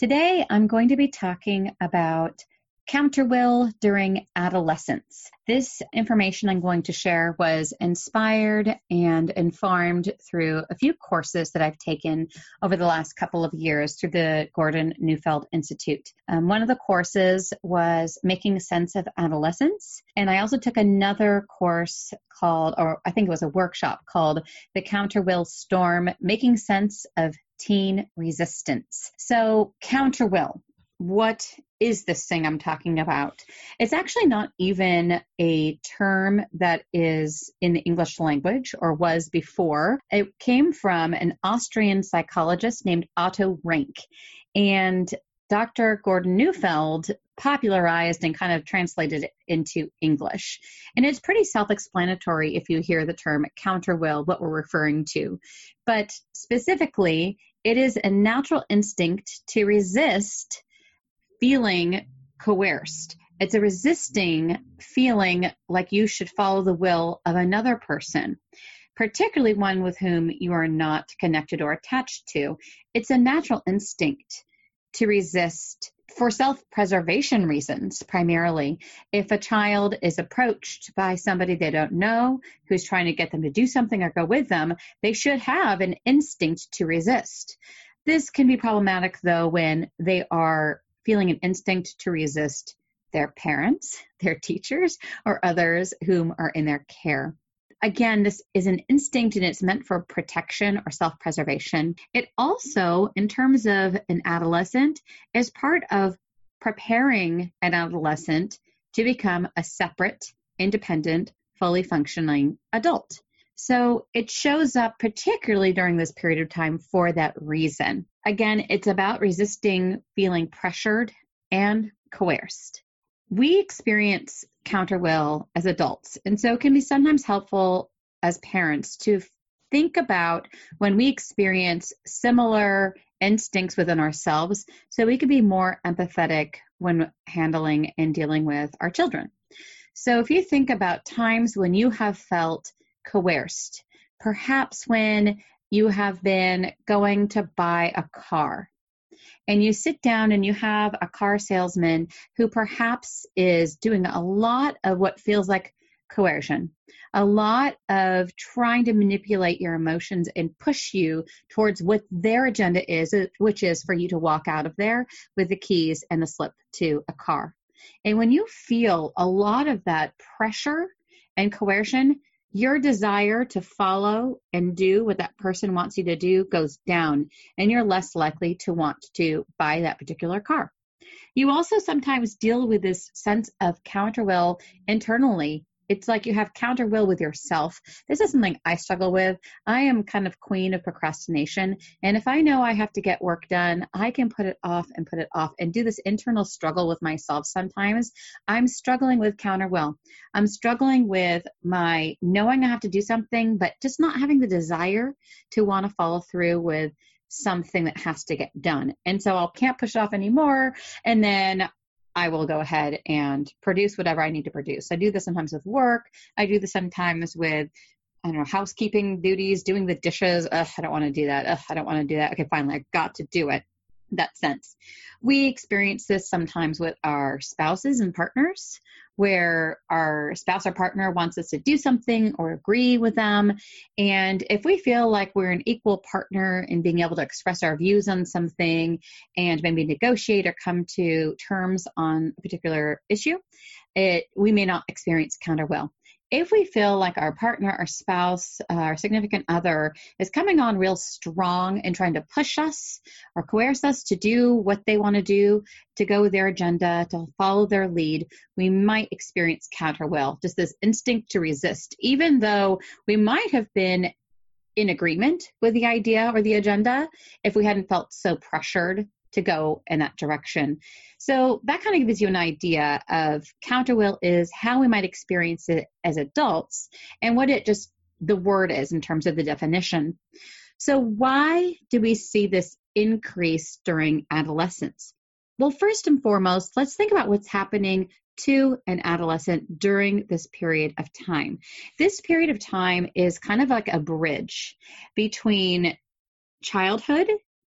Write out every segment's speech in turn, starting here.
Today, I'm going to be talking about counterwill during adolescence. This information I'm going to share was inspired and informed through a few courses that I've taken over the last couple of years through the Gordon Neufeld Institute. Um, one of the courses was Making Sense of Adolescence, and I also took another course called, or I think it was a workshop called The Counterwill Storm Making Sense of teen resistance. So, counterwill what is this thing I'm talking about? It's actually not even a term that is in the English language or was before. It came from an Austrian psychologist named Otto Rank. And Dr. Gordon Neufeld popularized and kind of translated it into English. And it's pretty self explanatory if you hear the term counterwill, what we're referring to. But specifically, it is a natural instinct to resist feeling coerced. It's a resisting feeling like you should follow the will of another person, particularly one with whom you are not connected or attached to. It's a natural instinct to resist for self preservation reasons, primarily. If a child is approached by somebody they don't know who's trying to get them to do something or go with them, they should have an instinct to resist. This can be problematic, though, when they are feeling an instinct to resist their parents, their teachers, or others whom are in their care. Again, this is an instinct and it's meant for protection or self preservation. It also, in terms of an adolescent, is part of preparing an adolescent to become a separate, independent, fully functioning adult. So it shows up particularly during this period of time for that reason. Again, it's about resisting feeling pressured and coerced. We experience counterwill as adults, and so it can be sometimes helpful as parents to think about when we experience similar instincts within ourselves so we can be more empathetic when handling and dealing with our children. So if you think about times when you have felt coerced. Perhaps when you have been going to buy a car and you sit down and you have a car salesman who perhaps is doing a lot of what feels like coercion, a lot of trying to manipulate your emotions and push you towards what their agenda is, uh, which is for you to walk out of there with the keys and the slip to a car. And when you feel a lot of that pressure and coercion, your desire to follow and do what that person wants you to do goes down, and you're less likely to want to buy that particular car. You also sometimes deal with this sense of counterwill internally it's like you have counter will with yourself. This is something I struggle with. I am kind of queen of procrastination. And if I know I have to get work done, I can put it off and put it off and do this internal struggle with myself sometimes. I'm struggling with counter will. I'm struggling with my knowing I have to do something, but just not having the desire to want to follow through with something that has to get done. And so I can't push off anymore. And then I will go ahead and produce whatever I need to produce. I do this sometimes with work. I do this sometimes with, I don't know, housekeeping duties, doing the dishes. Ugh, I don't want to do that. Ugh, I don't want to do that. Okay, finally, I got to do it. That sense. We experience this sometimes with our spouses and partners where our spouse or partner wants us to do something or agree with them. And if we feel like we're an equal partner in being able to express our views on something and maybe negotiate or come to terms on a particular issue, it, we may not experience counter will if we feel like our partner, our spouse, uh, our significant other is coming on real strong and trying to push us or coerce us to do what they want to do, to go with their agenda, to follow their lead, we might experience counter will, just this instinct to resist, even though we might have been in agreement with the idea or the agenda if we hadn't felt so pressured to go in that direction. So that kind of gives you an idea of counter will is how we might experience it as adults and what it just the word is in terms of the definition. So why do we see this increase during adolescence? Well, first and foremost, let's think about what's happening to an adolescent during this period of time. This period of time is kind of like a bridge between childhood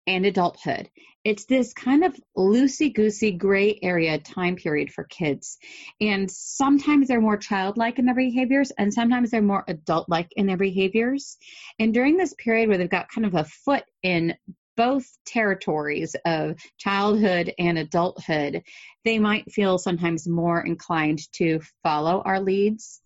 and adulthood. It's this kind of loosey goosey gray area time period for kids. And sometimes they're more childlike in their behaviors, and sometimes they're more adult like in their behaviors. And during this period where they've got kind of a foot in both territories of childhood and adulthood, they might feel sometimes more inclined to follow our leads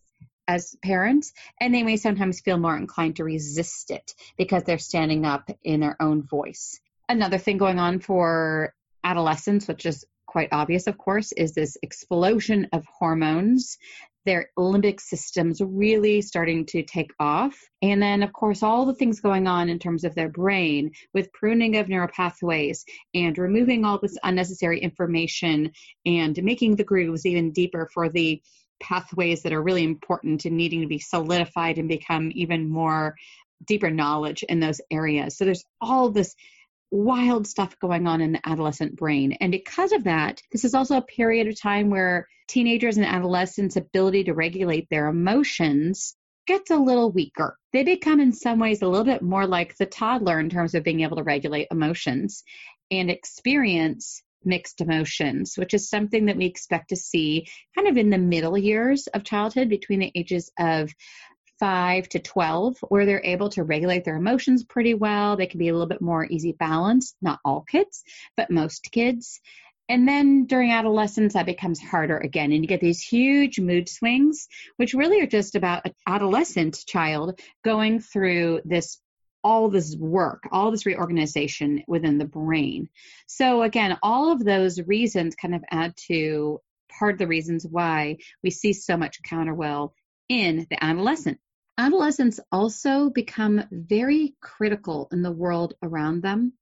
as parents, and they may sometimes feel more inclined to resist it because they're standing up in their own voice another thing going on for adolescents, which is quite obvious, of course, is this explosion of hormones. Their limbic system's really starting to take off. And then, of course, all the things going on in terms of their brain with pruning of neural pathways and removing all this unnecessary information and making the grooves even deeper for the pathways that are really important and needing to be solidified and become even more deeper knowledge in those areas. So there's all this wild stuff going on in the adolescent brain. And because of that, this is also a period of time where teenagers and adolescents' ability to regulate their emotions gets a little weaker. They become, in some ways, a little bit more like the toddler in terms of being able to regulate emotions and experience mixed emotions, which is something that we expect to see kind of in the middle years of childhood between the ages of 5 to 12 where they're able to regulate their emotions pretty well. They can be a little bit more easy balanced, not all kids, but most kids. And then during adolescence, that becomes harder again. And you get these huge mood swings, which really are just about an adolescent child going through this all this work, all this reorganization within the brain. So, again, all of those reasons kind of add to part of the reasons why we see so much counterwill in the adolescent adolescents also become very critical in the world around them.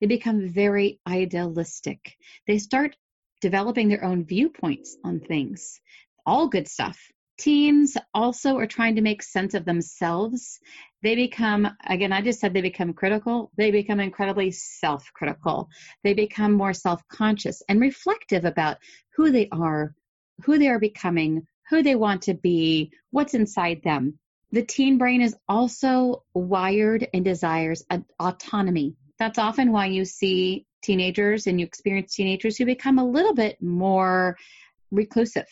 They become very idealistic. They start developing their own viewpoints on things. All good stuff. Teens also are trying to make sense of themselves. They become, again, I just said they become critical. They become incredibly self critical. They become more self conscious and reflective about who they are, who they are becoming, who they want to be, what's inside them. The teen brain is also wired and desires autonomy. That's often why you see teenagers and you experience teenagers who become a little bit more reclusive.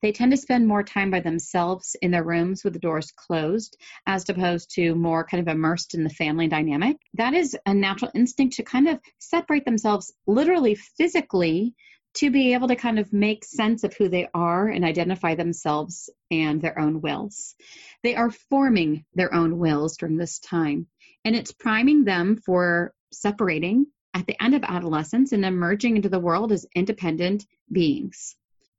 They tend to spend more time by themselves in their rooms with the doors closed as opposed to more kind of immersed in the family dynamic. That is a natural instinct to kind of separate themselves literally physically to be able to kind of make sense of who they are and identify themselves and their own wills. They are forming their own wills during this time, and it's priming them for separating at the end of adolescence and emerging into the world as independent beings.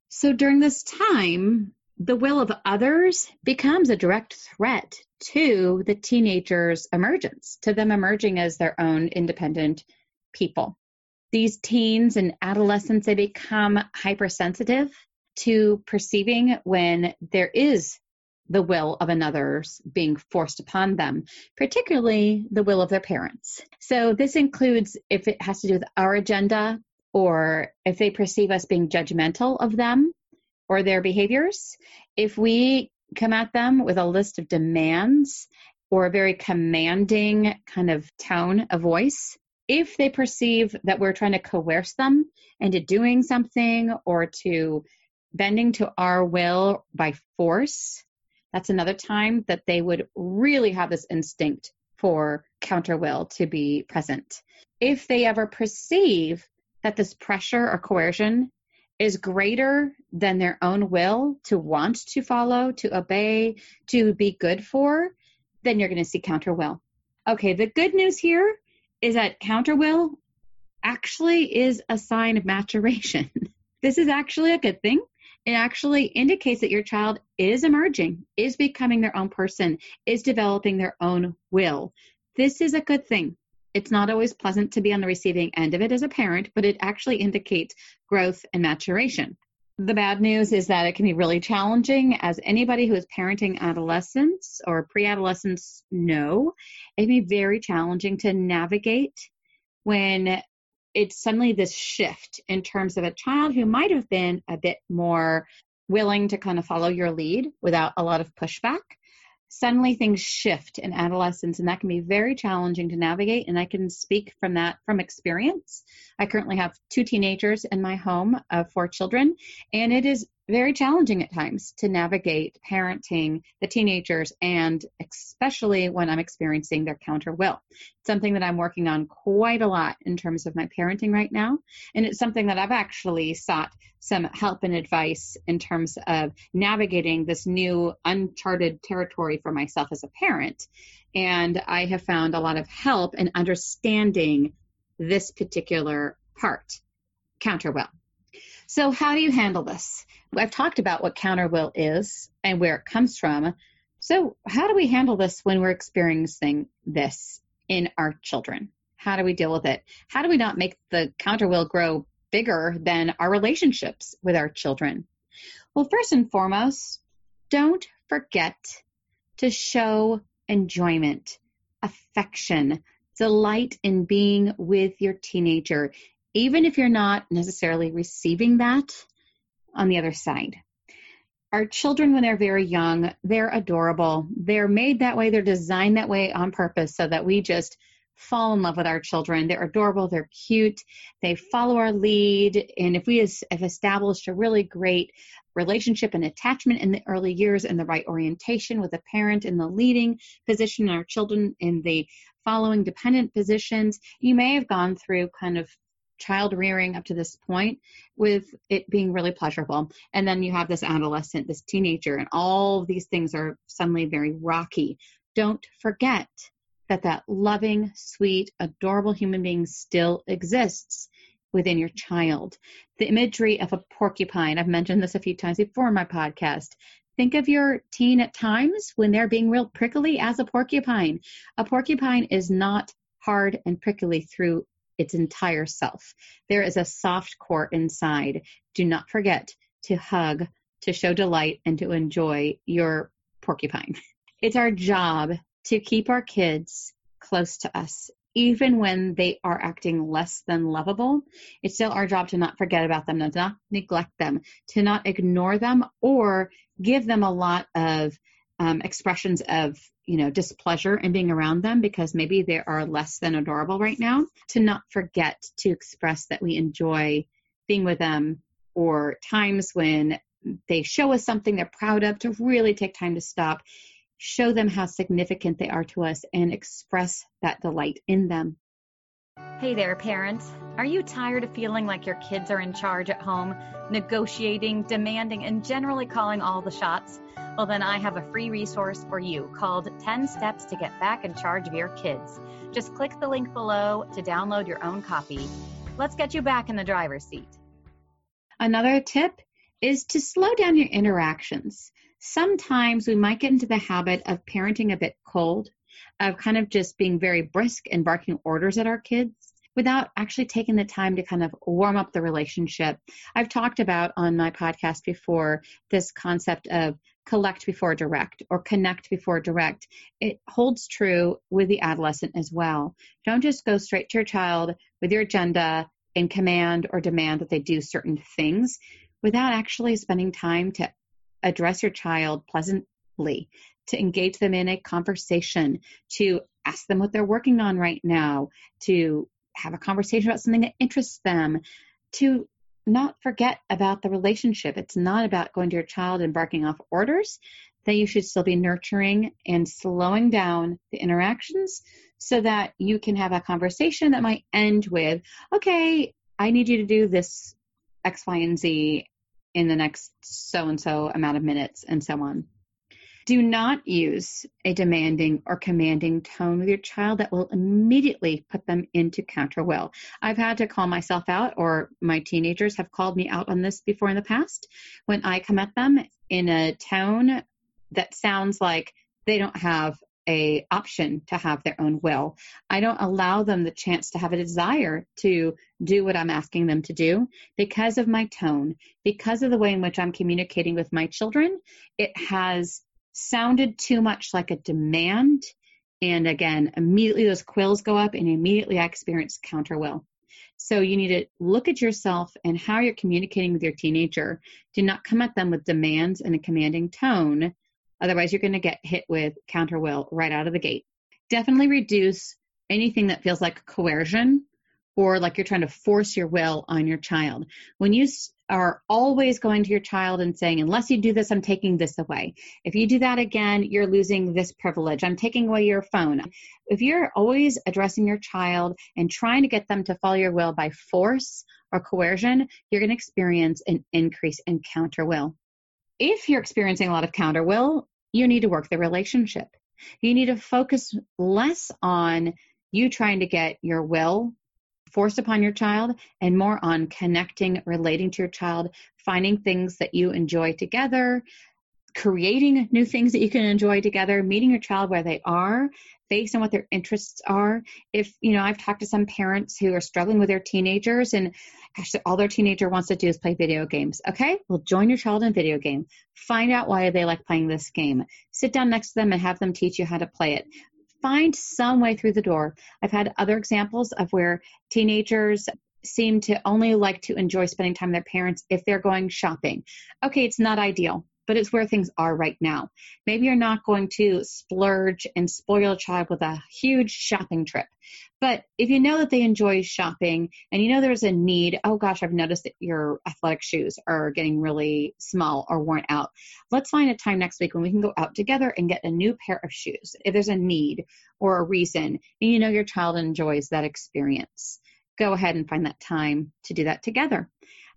So during this time, the will of others becomes a direct threat to the teenager's emergence, to them emerging as their own independent people these teens and adolescents they become hypersensitive to perceiving when there is the will of another's being forced upon them, particularly the will of their parents. So this includes if it has to do with our agenda or if they perceive us being judgmental of them or their behaviors. If we come at them with a list of demands or a very commanding kind of tone of voice, if they perceive that we're trying to coerce them into doing something or to bending to our will by force, that's another time that they would really have this instinct for counter will to be present. If they ever perceive that this pressure or coercion is greater than their own will to want to follow, to obey, to be good for, then you're going to see counter will. Okay, the good news here is that counter will actually is a sign of maturation. this is actually a good thing. It actually indicates that your child is emerging, is becoming their own person, is developing their own will. This is a good thing. It's not always pleasant to be on the receiving end of it as a parent, but it actually indicates growth and maturation. The bad news is that it can be really challenging, as anybody who is parenting adolescents or pre adolescents know. It can be very challenging to navigate when it's suddenly this shift in terms of a child who might have been a bit more willing to kind of follow your lead without a lot of pushback suddenly things shift in adolescence and that can be very challenging to navigate and i can speak from that from experience. I currently have two teenagers in my home of four children and it is very challenging at times to navigate parenting the teenagers and especially when I'm experiencing their counter will. It's something that I'm working on quite a lot in terms of my parenting right now. And it's something that I've actually sought some help and advice in terms of navigating this new uncharted territory for myself as a parent. And I have found a lot of help in understanding this particular part, counter will. So, how do you handle this? I've talked about what counter will is and where it comes from. So, how do we handle this when we're experiencing this in our children? How do we deal with it? How do we not make the counter will grow bigger than our relationships with our children? Well, first and foremost, don't forget to show enjoyment, affection, delight in being with your teenager even if you're not necessarily receiving that on the other side. Our children, when they're very young, they're adorable. They're made that way, they're designed that way on purpose so that we just fall in love with our children. They're adorable, they're cute, they follow our lead. And if we have established a really great relationship and attachment in the early years and the right orientation with a parent in the leading position, our children in the following dependent positions, you may have gone through kind of child rearing up to this point with it being really pleasurable. And then you have this adolescent, this teenager, and all these things are suddenly very rocky. Don't forget that that loving, sweet, adorable human being still exists within your child. The imagery of a porcupine, I've mentioned this a few times before in my podcast. Think of your teen at times when they're being real prickly as a porcupine. A porcupine is not hard and prickly through its entire self. There is a soft core inside. Do not forget to hug, to show delight, and to enjoy your porcupine. It's our job to keep our kids close to us. Even when they are acting less than lovable, it's still our job to not forget about them, to not neglect them, to not ignore them, or give them a lot of um, expressions of you know displeasure in being around them because maybe they are less than adorable right now to not forget to express that we enjoy being with them or times when they show us something they're proud of to really take time to stop show them how significant they are to us and express that delight in them Hey there, parents. Are you tired of feeling like your kids are in charge at home, negotiating, demanding, and generally calling all the shots? Well, then I have a free resource for you called 10 Steps to Get Back in Charge of Your Kids. Just click the link below to download your own copy. Let's get you back in the driver's seat. Another tip is to slow down your interactions. Sometimes we might get into the habit of parenting a bit cold of kind of just being very brisk and barking orders at our kids without actually taking the time to kind of warm up the relationship. I've talked about on my podcast before this concept of collect before direct or connect before direct. It holds true with the adolescent as well. Don't just go straight to your child with your agenda and command or demand that they do certain things without actually spending time to address your child to engage them in a conversation, to ask them what they're working on right now, to have a conversation about something that interests them, to not forget about the relationship. It's not about going to your child and barking off orders, that you should still be nurturing and slowing down the interactions so that you can have a conversation that might end with, okay, I need you to do this X, Y, and Z in the next so and so amount of minutes, and so on. Do not use a demanding or commanding tone with your child that will immediately put them into counter will. I've had to call myself out, or my teenagers have called me out on this before in the past when I come at them in a tone that sounds like they don't have a option to have their own will. I don't allow them the chance to have a desire to do what I'm asking them to do because of my tone, because of the way in which I'm communicating with my children. It has sounded too much like a demand. And again, immediately those quills go up and immediately I experience counter will. So you need to look at yourself and how you're communicating with your teenager. Do not come at them with demands and a commanding tone Otherwise, you're going to get hit with counter will right out of the gate. Definitely reduce anything that feels like coercion or like you're trying to force your will on your child. When you are always going to your child and saying, unless you do this, I'm taking this away. If you do that again, you're losing this privilege. I'm taking away your phone. If you're always addressing your child and trying to get them to follow your will by force or coercion, you're going to experience an increase in counter will. If you're experiencing a lot of counter will, you need to work the relationship. You need to focus less on you trying to get your will forced upon your child and more on connecting, relating to your child, finding things that you enjoy together, creating new things that you can enjoy together, meeting your child where they are, based on what their interests are. If, you know, I've talked to some parents who are struggling with their teenagers and actually all their teenager wants to do is play video games. Okay, well, join your child in video game. Find out why they like playing this game. Sit down next to them and have them teach you how to play it. Find some way through the door. I've had other examples of where teenagers seem to only like to enjoy spending time with their parents if they're going shopping. Okay, it's not ideal but it's where things are right now. Maybe you're not going to splurge and spoil a child with a huge shopping trip. But if you know that they enjoy shopping and you know there's a need, oh gosh, I've noticed that your athletic shoes are getting really small or worn out. Let's find a time next week when we can go out together and get a new pair of shoes if there's a need or a reason and you know your child enjoys that experience. Go ahead and find that time to do that together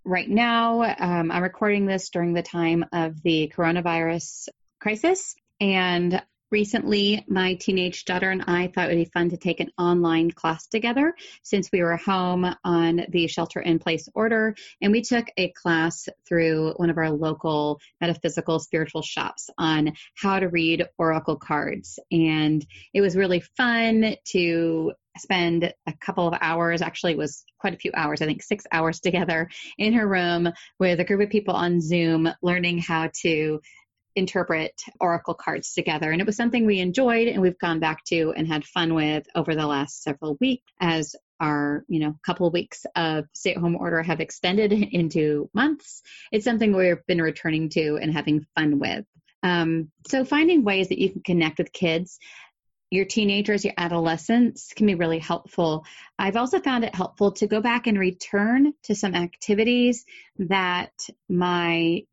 right now. Um, I'm recording this during the time of the coronavirus crisis. And recently, my teenage daughter and I thought it would be fun to take an online class together since we were home on the shelter in place order. And we took a class through one of our local metaphysical spiritual shops on how to read oracle cards. And it was really fun to spend a couple of hours, actually it was quite a few hours, I think six hours together in her room with a group of people on Zoom learning how to interpret oracle cards together. And it was something we enjoyed and we've gone back to and had fun with over the last several weeks as our you know couple of weeks of stay at home order have extended into months. It's something we've been returning to and having fun with. Um, so finding ways that you can connect with kids your teenagers, your adolescents can be really helpful. I've also found it helpful to go back and return to some activities that my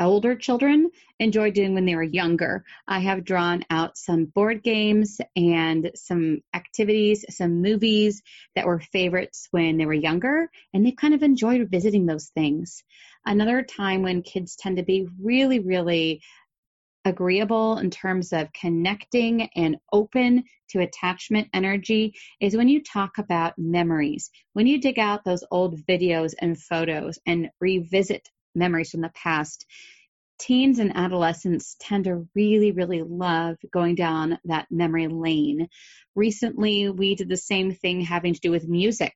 older children enjoyed doing when they were younger. I have drawn out some board games and some activities, some movies that were favorites when they were younger, and they kind of enjoyed visiting those things. Another time when kids tend to be really, really agreeable in terms of connecting and open to attachment energy is when you talk about memories. When you dig out those old videos and photos and revisit memories from the past, teens and adolescents tend to really, really love going down that memory lane. Recently, we did the same thing having to do with music.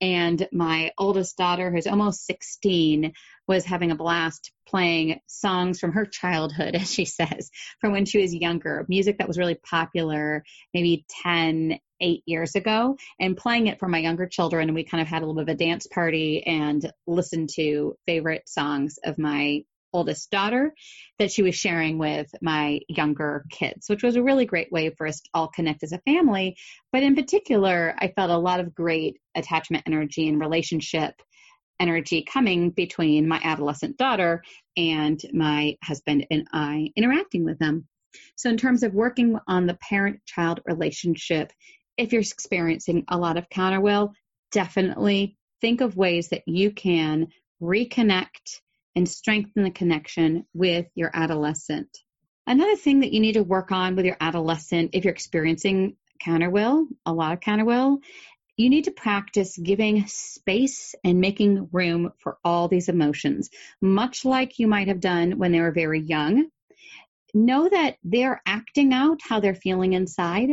And my oldest daughter, who's almost 16, was having a blast playing songs from her childhood, as she says, from when she was younger, music that was really popular maybe 10, eight years ago, and playing it for my younger children. And we kind of had a little bit of a dance party and listened to favorite songs of my oldest daughter that she was sharing with my younger kids, which was a really great way for us to all connect as a family. But in particular, I felt a lot of great attachment energy and relationship energy coming between my adolescent daughter and my husband and I interacting with them. So, in terms of working on the parent child relationship, if you're experiencing a lot of counterwill, definitely think of ways that you can reconnect and strengthen the connection with your adolescent. Another thing that you need to work on with your adolescent, if you're experiencing counterwill, a lot of counterwill, you need to practice giving space and making room for all these emotions, much like you might have done when they were very young. Know that they're acting out how they're feeling inside,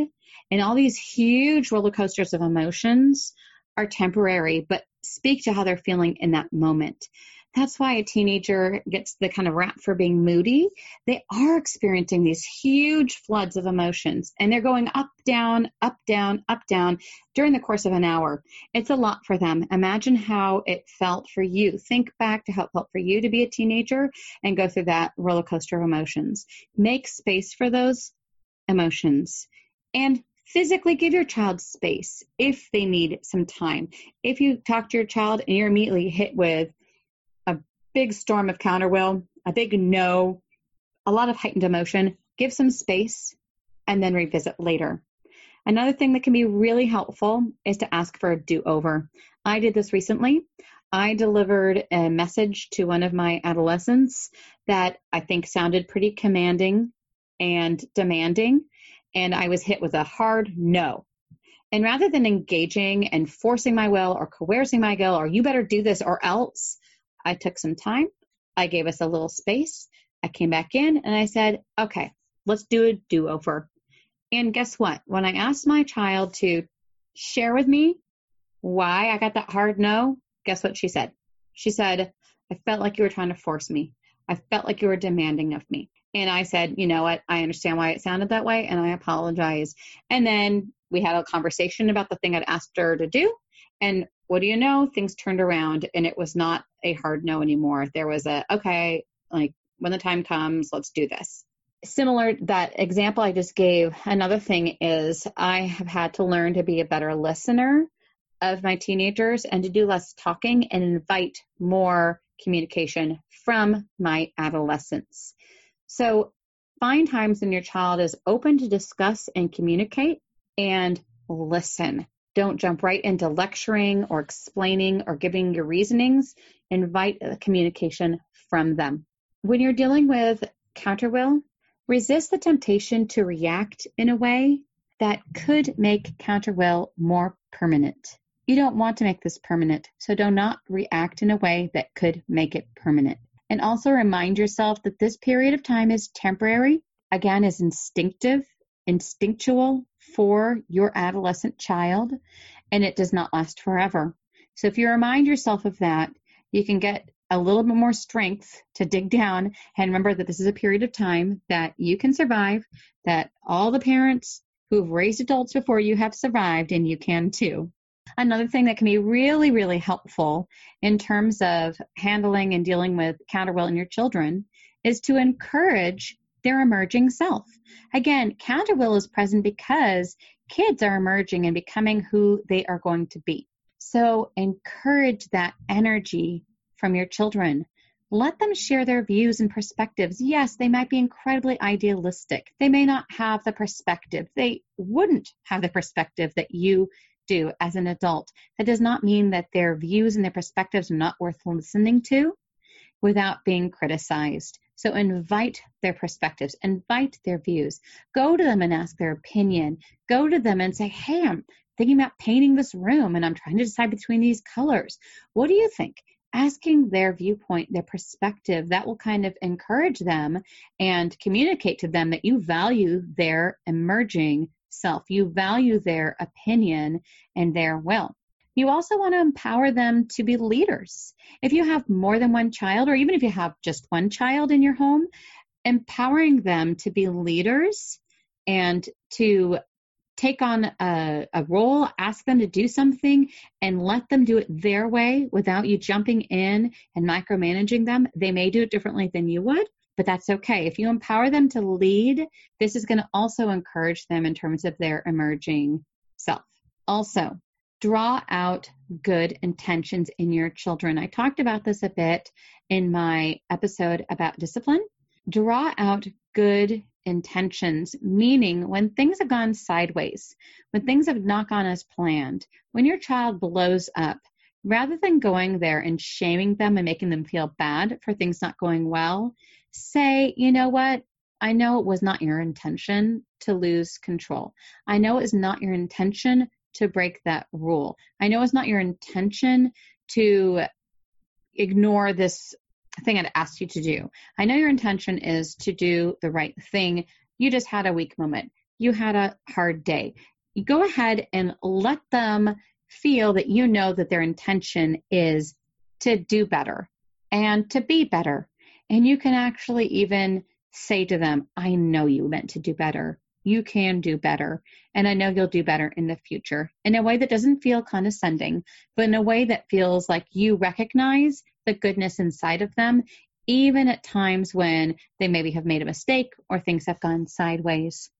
and all these huge roller coasters of emotions are temporary, but speak to how they're feeling in that moment that's why a teenager gets the kind of rap for being moody. They are experiencing these huge floods of emotions and they're going up, down, up, down, up, down during the course of an hour. It's a lot for them. Imagine how it felt for you. Think back to how it felt for you to be a teenager and go through that roller coaster of emotions. Make space for those emotions and physically give your child space if they need some time. If you talk to your child and you're immediately hit with big storm of counterwill, a big no, a lot of heightened emotion, give some space and then revisit later. Another thing that can be really helpful is to ask for a do over. I did this recently. I delivered a message to one of my adolescents that I think sounded pretty commanding and demanding, and I was hit with a hard no. And rather than engaging and forcing my will or coercing my will or you better do this or else, I took some time. I gave us a little space. I came back in and I said, okay, let's do a do over. And guess what? When I asked my child to share with me why I got that hard no, guess what she said? She said, I felt like you were trying to force me. I felt like you were demanding of me. And I said, you know what? I understand why it sounded that way and I apologize. And then we had a conversation about the thing I'd asked her to do. And what do you know? Things turned around and it was not a hard no anymore. There was a, okay, like when the time comes, let's do this. Similar that example I just gave, another thing is I have had to learn to be a better listener of my teenagers and to do less talking and invite more communication from my adolescents. So find times when your child is open to discuss and communicate and listen. Don't jump right into lecturing or explaining or giving your reasonings. Invite communication from them. When you're dealing with counterwill, resist the temptation to react in a way that could make counterwill more permanent. You don't want to make this permanent, so do not react in a way that could make it permanent. And also remind yourself that this period of time is temporary, again, is instinctive, instinctual, for your adolescent child and it does not last forever. So if you remind yourself of that, you can get a little bit more strength to dig down and remember that this is a period of time that you can survive, that all the parents who've raised adults before you have survived and you can too. Another thing that can be really, really helpful in terms of handling and dealing with counterwill in your children is to encourage their emerging self. Again, counterwill is present because kids are emerging and becoming who they are going to be. So encourage that energy from your children. Let them share their views and perspectives. Yes, they might be incredibly idealistic. They may not have the perspective. They wouldn't have the perspective that you do as an adult. That does not mean that their views and their perspectives are not worth listening to without being criticized. So invite their perspectives, invite their views. Go to them and ask their opinion. Go to them and say, hey, I'm thinking about painting this room and I'm trying to decide between these colors. What do you think? Asking their viewpoint, their perspective, that will kind of encourage them and communicate to them that you value their emerging self. You value their opinion and their will. You also want to empower them to be leaders. If you have more than one child, or even if you have just one child in your home, empowering them to be leaders and to take on a, a, role, ask them to do something, and let them do it their way without you jumping in and micromanaging them. They may do it differently than you would, but that's okay. If you empower them to lead, this is going to also encourage them in terms of their emerging self. Also, draw out good intentions in your children. I talked about this a bit in my episode about discipline. Draw out good intentions, meaning when things have gone sideways, when things have not gone as planned, when your child blows up, rather than going there and shaming them and making them feel bad for things not going well, say, you know what? I know it was not your intention to lose control. I know it's not your intention to break that rule. I know it's not your intention to ignore this thing I'd asked you to do. I know your intention is to do the right thing. You just had a weak moment. You had a hard day. Go ahead and let them feel that you know that their intention is to do better and to be better. And you can actually even say to them, I know you meant to do better. You can do better. And I know you'll do better in the future in a way that doesn't feel condescending, but in a way that feels like you recognize the goodness inside of them, even at times when they maybe have made a mistake or things have gone sideways.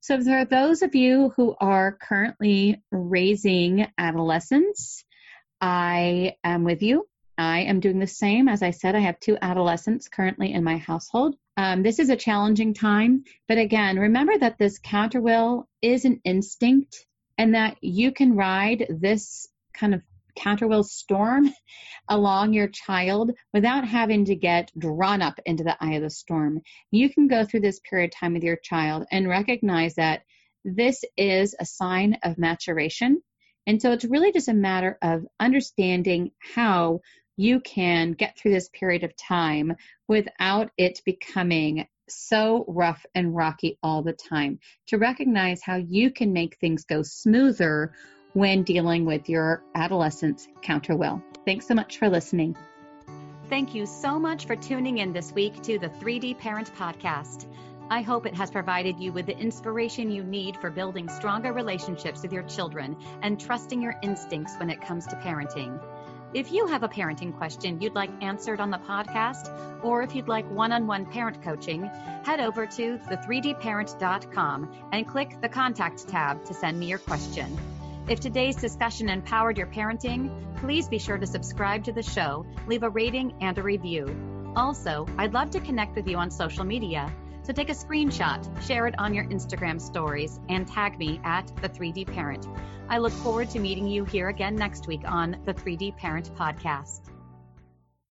So, are those of you who are currently raising adolescents, I am with you. I am doing the same. As I said, I have two adolescents currently in my household. Um, this is a challenging time, but again, remember that this counter will is an instinct and that you can ride this kind of counterwill storm along your child without having to get drawn up into the eye of the storm. You can go through this period of time with your child and recognize that this is a sign of maturation. And so it's really just a matter of understanding how you can get through this period of time without it becoming so rough and rocky all the time. To recognize how you can make things go smoother when dealing with your adolescent's counter will. Thanks so much for listening. Thank you so much for tuning in this week to the 3D Parent Podcast. I hope it has provided you with the inspiration you need for building stronger relationships with your children and trusting your instincts when it comes to parenting. If you have a parenting question you'd like answered on the podcast, or if you'd like one on one parent coaching, head over to the3dparent.com and click the contact tab to send me your question. If today's discussion empowered your parenting, please be sure to subscribe to the show, leave a rating and a review. Also, I'd love to connect with you on social media. So take a screenshot, share it on your Instagram stories, and tag me at the 3D Parent. I look forward to meeting you here again next week on the 3D Parent Podcast.